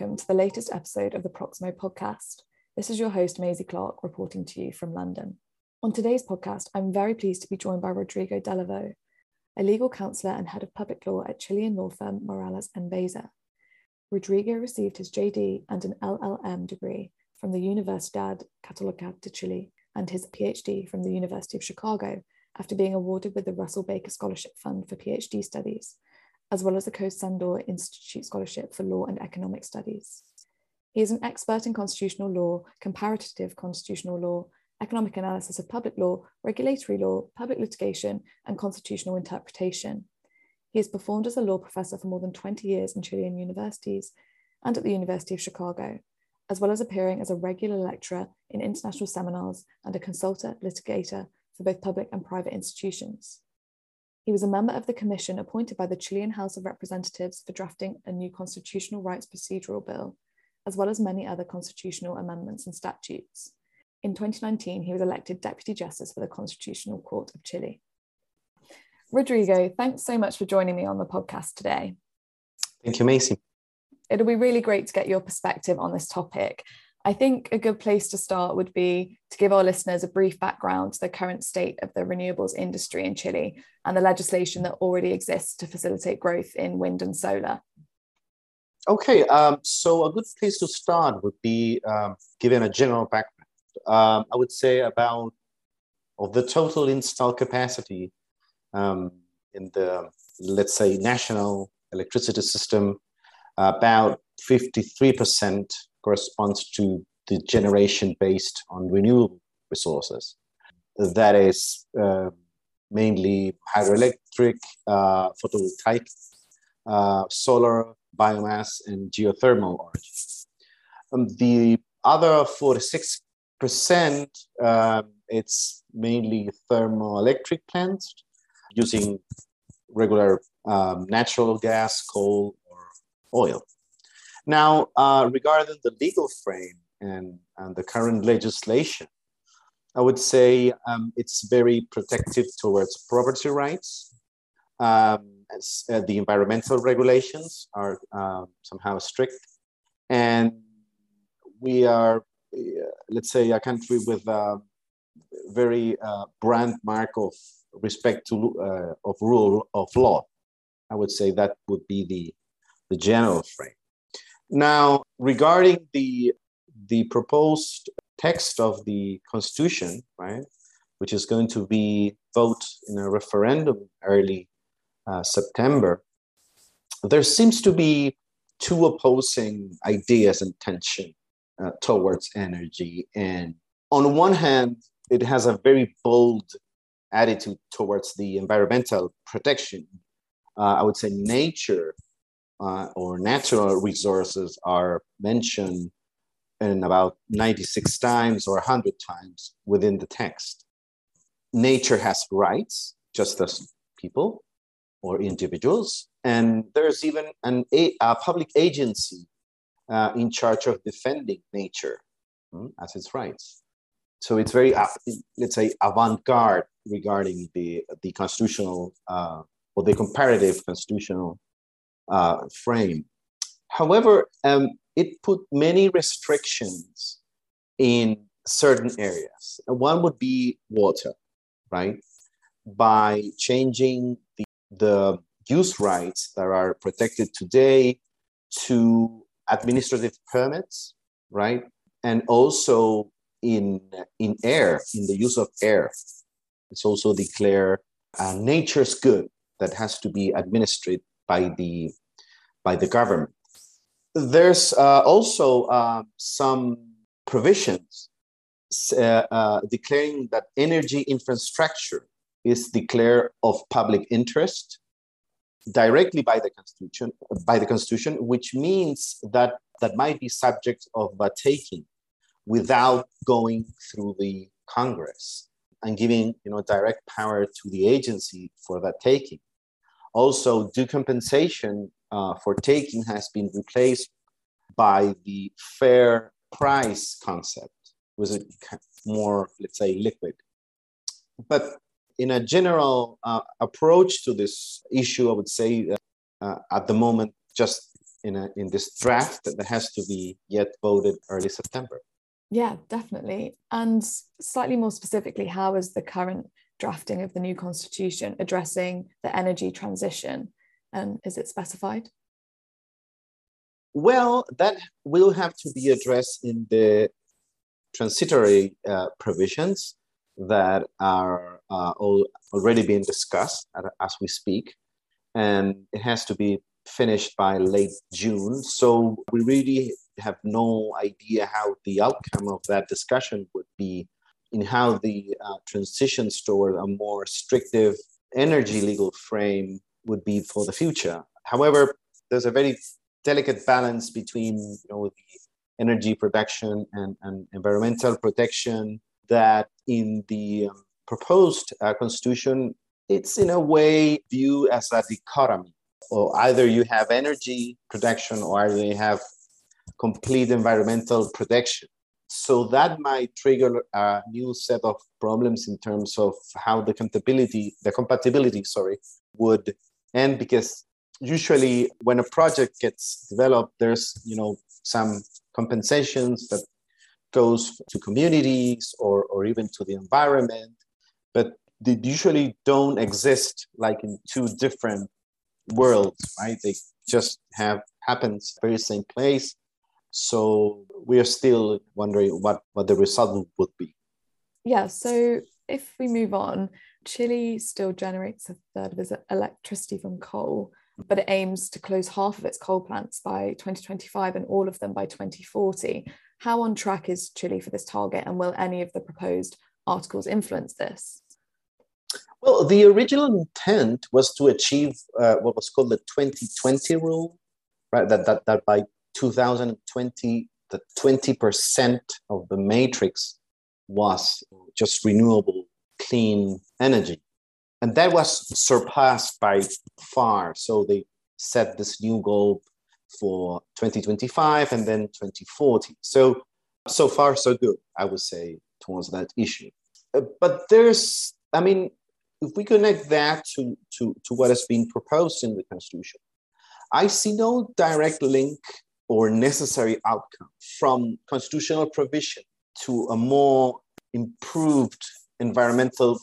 welcome to the latest episode of the Proximo podcast. This is your host, Maisie Clark, reporting to you from London. On today's podcast, I'm very pleased to be joined by Rodrigo Delaveau, a legal counsellor and head of public law at Chilean law firm Morales and Besa. Rodrigo received his JD and an LLM degree from the Universidad Católica de Chile and his PhD from the University of Chicago after being awarded with the Russell Baker Scholarship Fund for PhD studies as well as the Coase Sandor Institute Scholarship for Law and Economic Studies. He is an expert in constitutional law, comparative constitutional law, economic analysis of public law, regulatory law, public litigation, and constitutional interpretation. He has performed as a law professor for more than 20 years in Chilean universities and at the University of Chicago, as well as appearing as a regular lecturer in international seminars and a consultant litigator for both public and private institutions. He was a member of the commission appointed by the Chilean House of Representatives for drafting a new constitutional rights procedural bill, as well as many other constitutional amendments and statutes. In 2019, he was elected Deputy Justice for the Constitutional Court of Chile. Rodrigo, thanks so much for joining me on the podcast today. Thank you, Macy. It'll be really great to get your perspective on this topic I think a good place to start would be to give our listeners a brief background to the current state of the renewables industry in Chile and the legislation that already exists to facilitate growth in wind and solar. Okay, um, so a good place to start would be um, given a general background. Um, I would say about of the total installed capacity um, in the, let's say, national electricity system, about 53% corresponds to the generation based on renewable resources. That is uh, mainly hydroelectric, uh, photovoltaic, uh, solar, biomass, and geothermal origin. Um, the other 46%, um, it's mainly thermoelectric plants using regular um, natural gas, coal, or oil. Now, uh, regarding the legal frame and, and the current legislation, I would say um, it's very protective towards property rights. Um, as, uh, the environmental regulations are uh, somehow strict. And we are, uh, let's say, a country with a very uh, brand mark of respect to uh, of rule of law. I would say that would be the, the general frame. Now, regarding the the proposed text of the constitution, right, which is going to be voted in a referendum early uh, September, there seems to be two opposing ideas and tension uh, towards energy. And on one hand, it has a very bold attitude towards the environmental protection. Uh, I would say nature uh, or natural resources are mentioned in about 96 times or 100 times within the text. Nature has rights, just as people or individuals. And there's even an, a, a public agency uh, in charge of defending nature hmm, as its rights. So it's very, uh, let's say, avant-garde regarding the, the constitutional uh, or the comparative constitutional uh, frame. However, um, it put many restrictions in certain areas. One would be water, right? By changing the, the use rights that are protected today to administrative permits, right? And also in, in air, in the use of air. It's also declared uh, nature's good that has to be administered by the by the government. There's uh, also uh, some provisions uh, uh, declaring that energy infrastructure is declared of public interest directly by the constitution by the constitution which means that that might be subject of a taking without going through the congress and giving you know direct power to the agency for that taking also due compensation uh, for taking has been replaced by the fair price concept, was a more, let's say, liquid. But in a general uh, approach to this issue, I would say uh, at the moment, just in a in this draft that has to be yet voted early September. Yeah, definitely. And slightly more specifically, how is the current drafting of the new constitution addressing the energy transition? And is it specified? Well, that will have to be addressed in the transitory uh, provisions that are uh, all, already being discussed as we speak. And it has to be finished by late June. So we really have no idea how the outcome of that discussion would be in how the uh, transitions toward a more restrictive energy legal frame would be for the future. However, there's a very delicate balance between you know, the energy production and, and environmental protection that in the um, proposed uh, constitution, it's in a way viewed as a dichotomy. Or either you have energy protection or either you have complete environmental protection. So that might trigger a new set of problems in terms of how the compatibility, the compatibility, sorry, would end because usually when a project gets developed, there's you know some compensations that goes to communities or, or even to the environment, but they usually don't exist like in two different worlds, right? They just have happens very same place. So we are still wondering what, what the result would be. Yeah, so if we move on, Chile still generates a third of its electricity from coal but it aims to close half of its coal plants by 2025 and all of them by 2040. How on track is Chile for this target, and will any of the proposed articles influence this? Well, the original intent was to achieve uh, what was called the 2020 rule, right? That, that, that by 2020, the 20% of the matrix was just renewable, clean energy and that was surpassed by far. So they set this new goal for 2025 and then 2040. So so far so good, I would say, towards that issue. Uh, but there's, I mean, if we connect that to, to, to what has been proposed in the Constitution, I see no direct link or necessary outcome from constitutional provision to a more improved environmental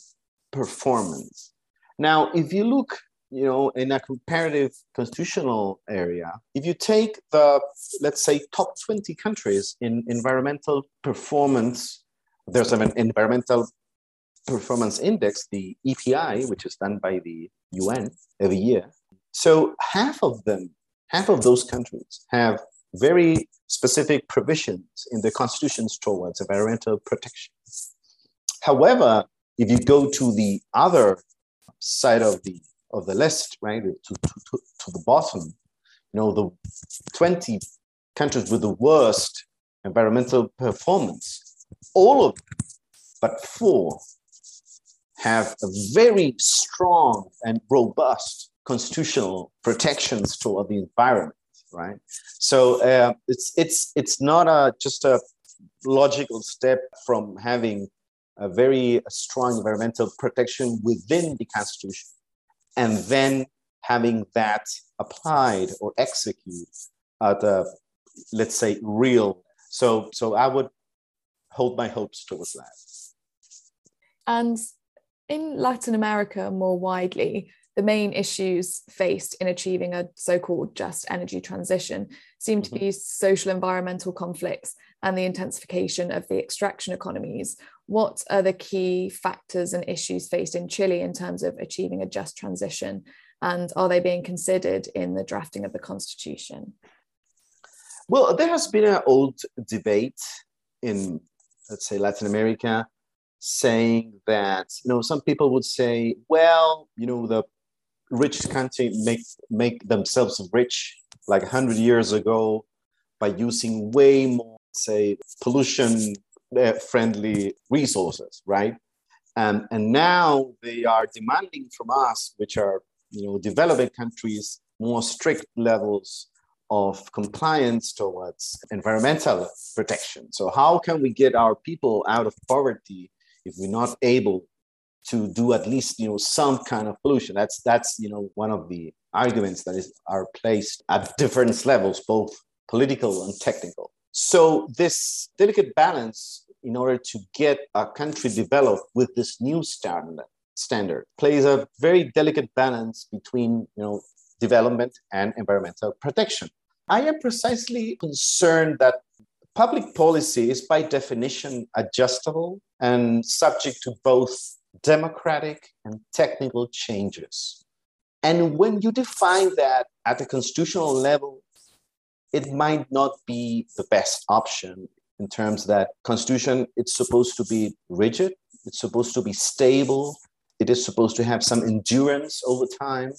performance. Now, if you look, you know, in a comparative constitutional area, if you take the, let's say, top 20 countries in environmental performance, there's an environmental performance index, the EPI, which is done by the UN every year. So half of them, half of those countries have very specific provisions in the constitutions towards environmental protection. However, if you go to the other side of the of the list, right, to, to, to, the bottom, you know, the 20 countries with the worst environmental performance, all of them, but four, have a very strong and robust constitutional protections toward the environment, right? So uh, it's it's it's not a just a logical step from having a very strong environmental protection within the Constitution, and then having that applied or executed at a, let's say, real. So, so I would hold my hopes towards that. And in Latin America, more widely, the main issues faced in achieving a so called just energy transition seem to mm-hmm. be social environmental conflicts and the intensification of the extraction economies. What are the key factors and issues faced in Chile in terms of achieving a just transition? And are they being considered in the drafting of the constitution? Well, there has been an old debate in, let's say, Latin America saying that you know some people would say well you know the rich country make make themselves rich like 100 years ago by using way more say pollution uh, friendly resources right? And and now they are demanding from us which are you know developing countries more strict levels of compliance towards environmental protection. So how can we get our people out of poverty if we're not able to do at least you know some kind of pollution. That's that's you know one of the arguments that is are placed at different levels, both political and technical. So this delicate balance in order to get a country developed with this new standard standard plays a very delicate balance between you know development and environmental protection. I am precisely concerned that public policy is by definition adjustable and subject to both democratic and technical changes. And when you define that at the constitutional level, it might not be the best option in terms that constitution it's supposed to be rigid it's supposed to be stable it is supposed to have some endurance over time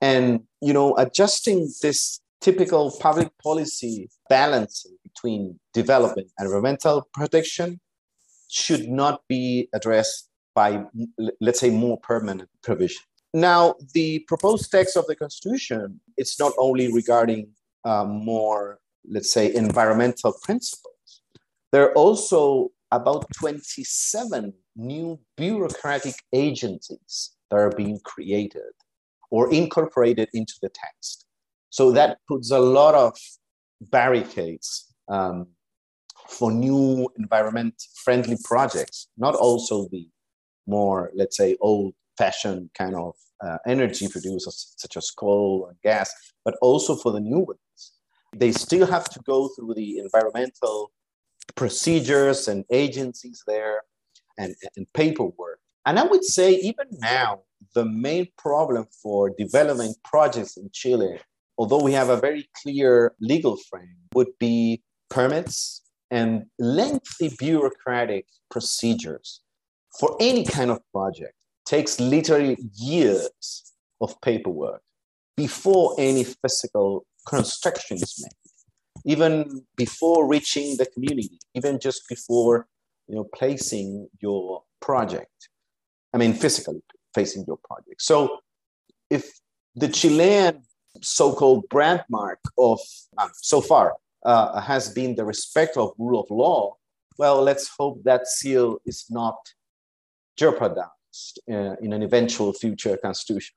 and you know adjusting this typical public policy balancing between development and environmental protection should not be addressed by let's say more permanent provision now the proposed text of the constitution it's not only regarding uh, more let's say environmental principles there are also about 27 new bureaucratic agencies that are being created or incorporated into the text. So that puts a lot of barricades um, for new environment friendly projects, not also the more, let's say, old fashioned kind of uh, energy producers such as coal and gas, but also for the new ones. They still have to go through the environmental procedures and agencies there and, and paperwork. And I would say, even now, the main problem for development projects in Chile, although we have a very clear legal frame, would be permits and lengthy bureaucratic procedures for any kind of project takes literally years of paperwork before any physical construction is made even before reaching the community, even just before you know placing your project. I mean, physically facing your project. So, if the Chilean so-called brand mark of uh, so far uh, has been the respect of rule of law, well, let's hope that seal is not jeopardized uh, in an eventual future constitution.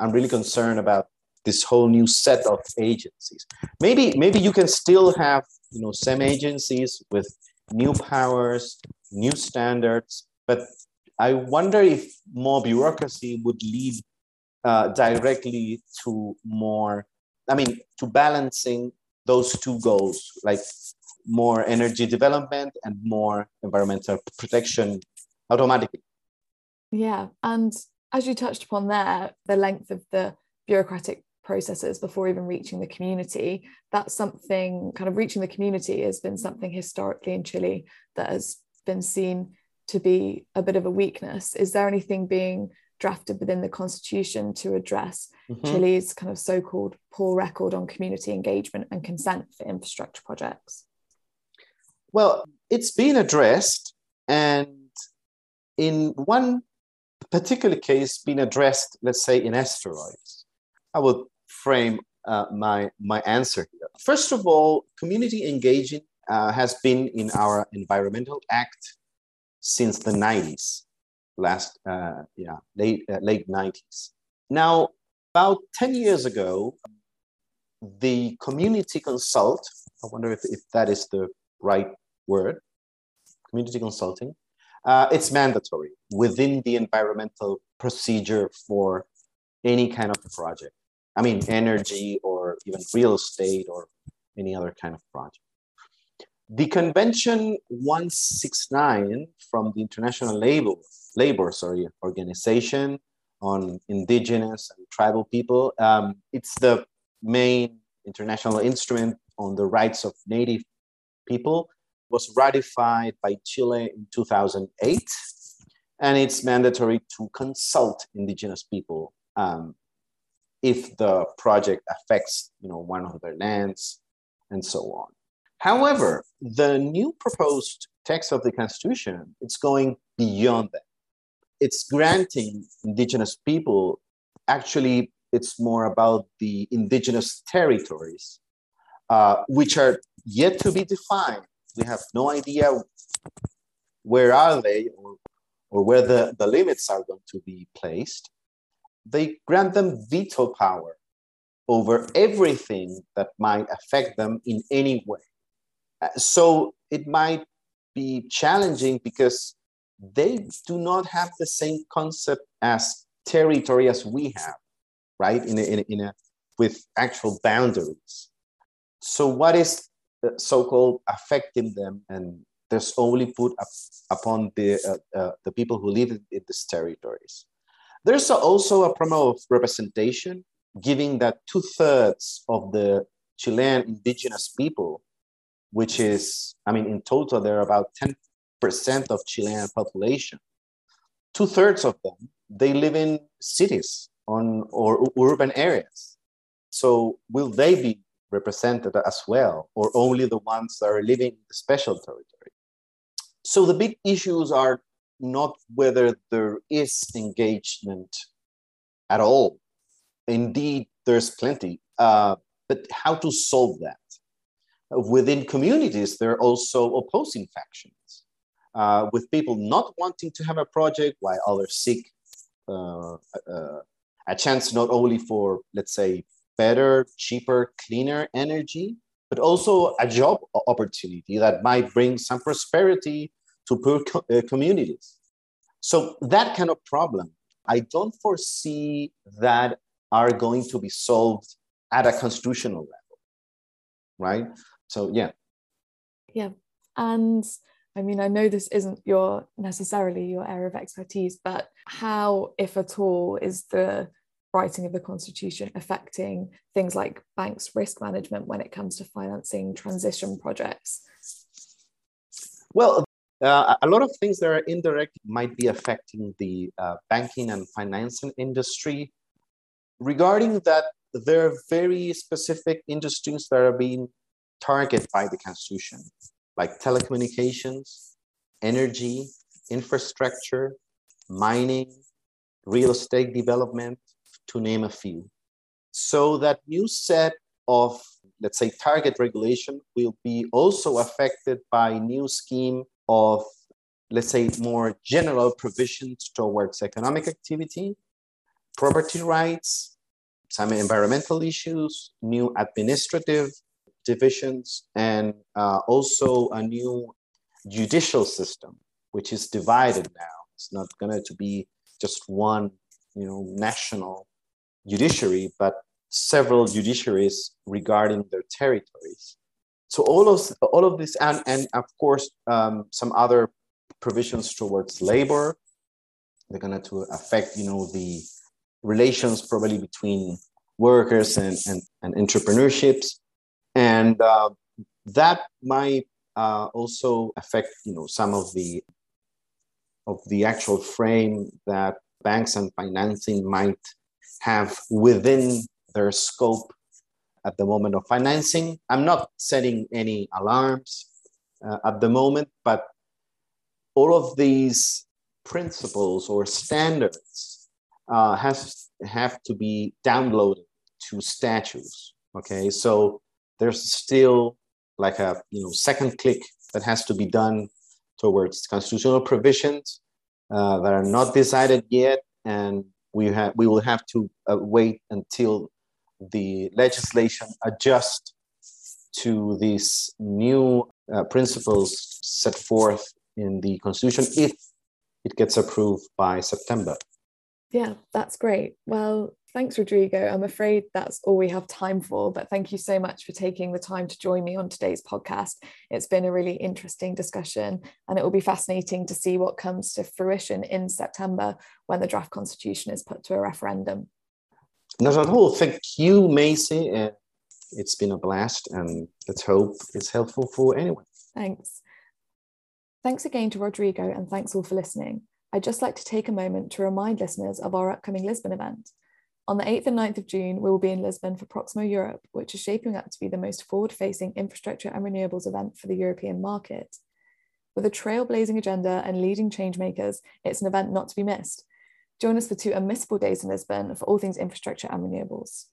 I'm really concerned about this whole new set of agencies. Maybe maybe you can still have you know some agencies with new powers, new standards, but I wonder if more bureaucracy would lead uh, directly to more. I mean, to balancing those two goals, like more energy development and more environmental protection automatically. Yeah, and as you touched upon there, the length of the bureaucratic processes before even reaching the community that's something kind of reaching the community has been something historically in chile that has been seen to be a bit of a weakness is there anything being drafted within the constitution to address mm-hmm. chile's kind of so-called poor record on community engagement and consent for infrastructure projects well it's been addressed and in one particular case been addressed let's say in asteroids I would frame uh, my, my answer here. First of all, community engaging uh, has been in our Environmental Act since the 90s, last, uh, yeah, late, uh, late 90s. Now, about 10 years ago, the community consult, I wonder if, if that is the right word, community consulting, uh, it's mandatory within the environmental procedure for any kind of project. I mean, energy or even real estate or any other kind of project. The Convention 169 from the International Labor, Labor sorry, Organization on Indigenous and Tribal People, um, it's the main international instrument on the rights of Native people, was ratified by Chile in 2008, and it's mandatory to consult Indigenous people um, if the project affects you know one of their lands and so on. However the new proposed text of the constitution it's going beyond that. It's granting indigenous people actually it's more about the indigenous territories uh, which are yet to be defined we have no idea where are they or, or where the, the limits are going to be placed, they grant them veto power over everything that might affect them in any way. Uh, so it might be challenging because they do not have the same concept as territory as we have, right? In a, in a, in a with actual boundaries. So what is so-called affecting them and there's only put up upon the, uh, uh, the people who live in, these territories. There's also a problem of representation, given that two thirds of the Chilean indigenous people, which is, I mean, in total, there are about 10% of Chilean population. Two thirds of them, they live in cities on, or urban areas. So will they be represented as well, or only the ones that are living in the special territory? So the big issues are not whether there is engagement at all. Indeed, there's plenty, uh, but how to solve that? Within communities, there are also opposing factions, uh, with people not wanting to have a project while others seek uh, uh a chance not only for, let's say, better, cheaper, cleaner energy, but also a job opportunity that might bring some prosperity to poor co- uh, communities. So that kind of problem, I don't foresee that are going to be solved at a constitutional level, right? So yeah. Yeah, and I mean, I know this isn't your necessarily your area of expertise, but how, if at all, is the writing of the constitution affecting things like banks' risk management when it comes to financing transition projects? Well, uh, a lot of things that are indirect might be affecting the uh, banking and financing industry. Regarding that, there are very specific industries that are being targeted by the Constitution, like telecommunications, energy, infrastructure, mining, real estate development, to name a few. So that new set of, let's say, target regulation will be also affected by new scheme of, let's say, more general provisions towards economic activity, property rights, some environmental issues, new administrative divisions, and uh, also a new judicial system, which is divided now. It's not going to be just one, you know, national judiciary, but several judiciaries regarding their territories. So all of all of this, and and of course um, some other provisions towards labor, they're going to affect you know the relations probably between workers and and, and entrepreneurships, and uh, that might uh, also affect you know some of the of the actual frame that banks and financing might have within their scope at the moment of financing. I'm not setting any alarms uh, at the moment, but all of these principles or standards uh, has have to be downloaded to statutes. Okay, so there's still like a you know second click that has to be done towards constitutional provisions uh, that are not decided yet, and we have we will have to uh, wait until the legislation adjusts to these new uh, principles set forth in the constitution if it gets approved by September. Yeah, that's great. Well, thanks, Rodrigo. I'm afraid that's all we have time for, but thank you so much for taking the time to join me on today's podcast. It's been a really interesting discussion, and it will be fascinating to see what comes to fruition in September when the draft constitution is put to a referendum. Not at all. Thank you, Macy. Uh, it's been a blast, and let's hope it's helpful for anyone. Thanks. Thanks again to Rodrigo, and thanks all for listening. I'd just like to take a moment to remind listeners of our upcoming Lisbon event. On the 8th and 9th of June, we will be in Lisbon for Proximo Europe, which is shaping up to be the most forward facing infrastructure and renewables event for the European market. With a trailblazing agenda and leading changemakers, it's an event not to be missed. Join us for two unmissable days in Lisbon for all things infrastructure and renewables.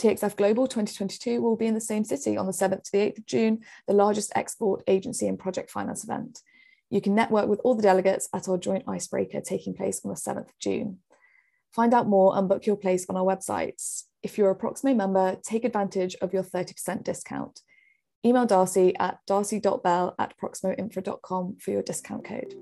TXF Global 2022 will be in the same city on the 7th to the 8th of June, the largest export agency and project finance event. You can network with all the delegates at our joint icebreaker taking place on the 7th of June. Find out more and book your place on our websites. If you're a Proximo member, take advantage of your 30% discount. Email Darcy at darcy.bell at proximoinfra.com for your discount code.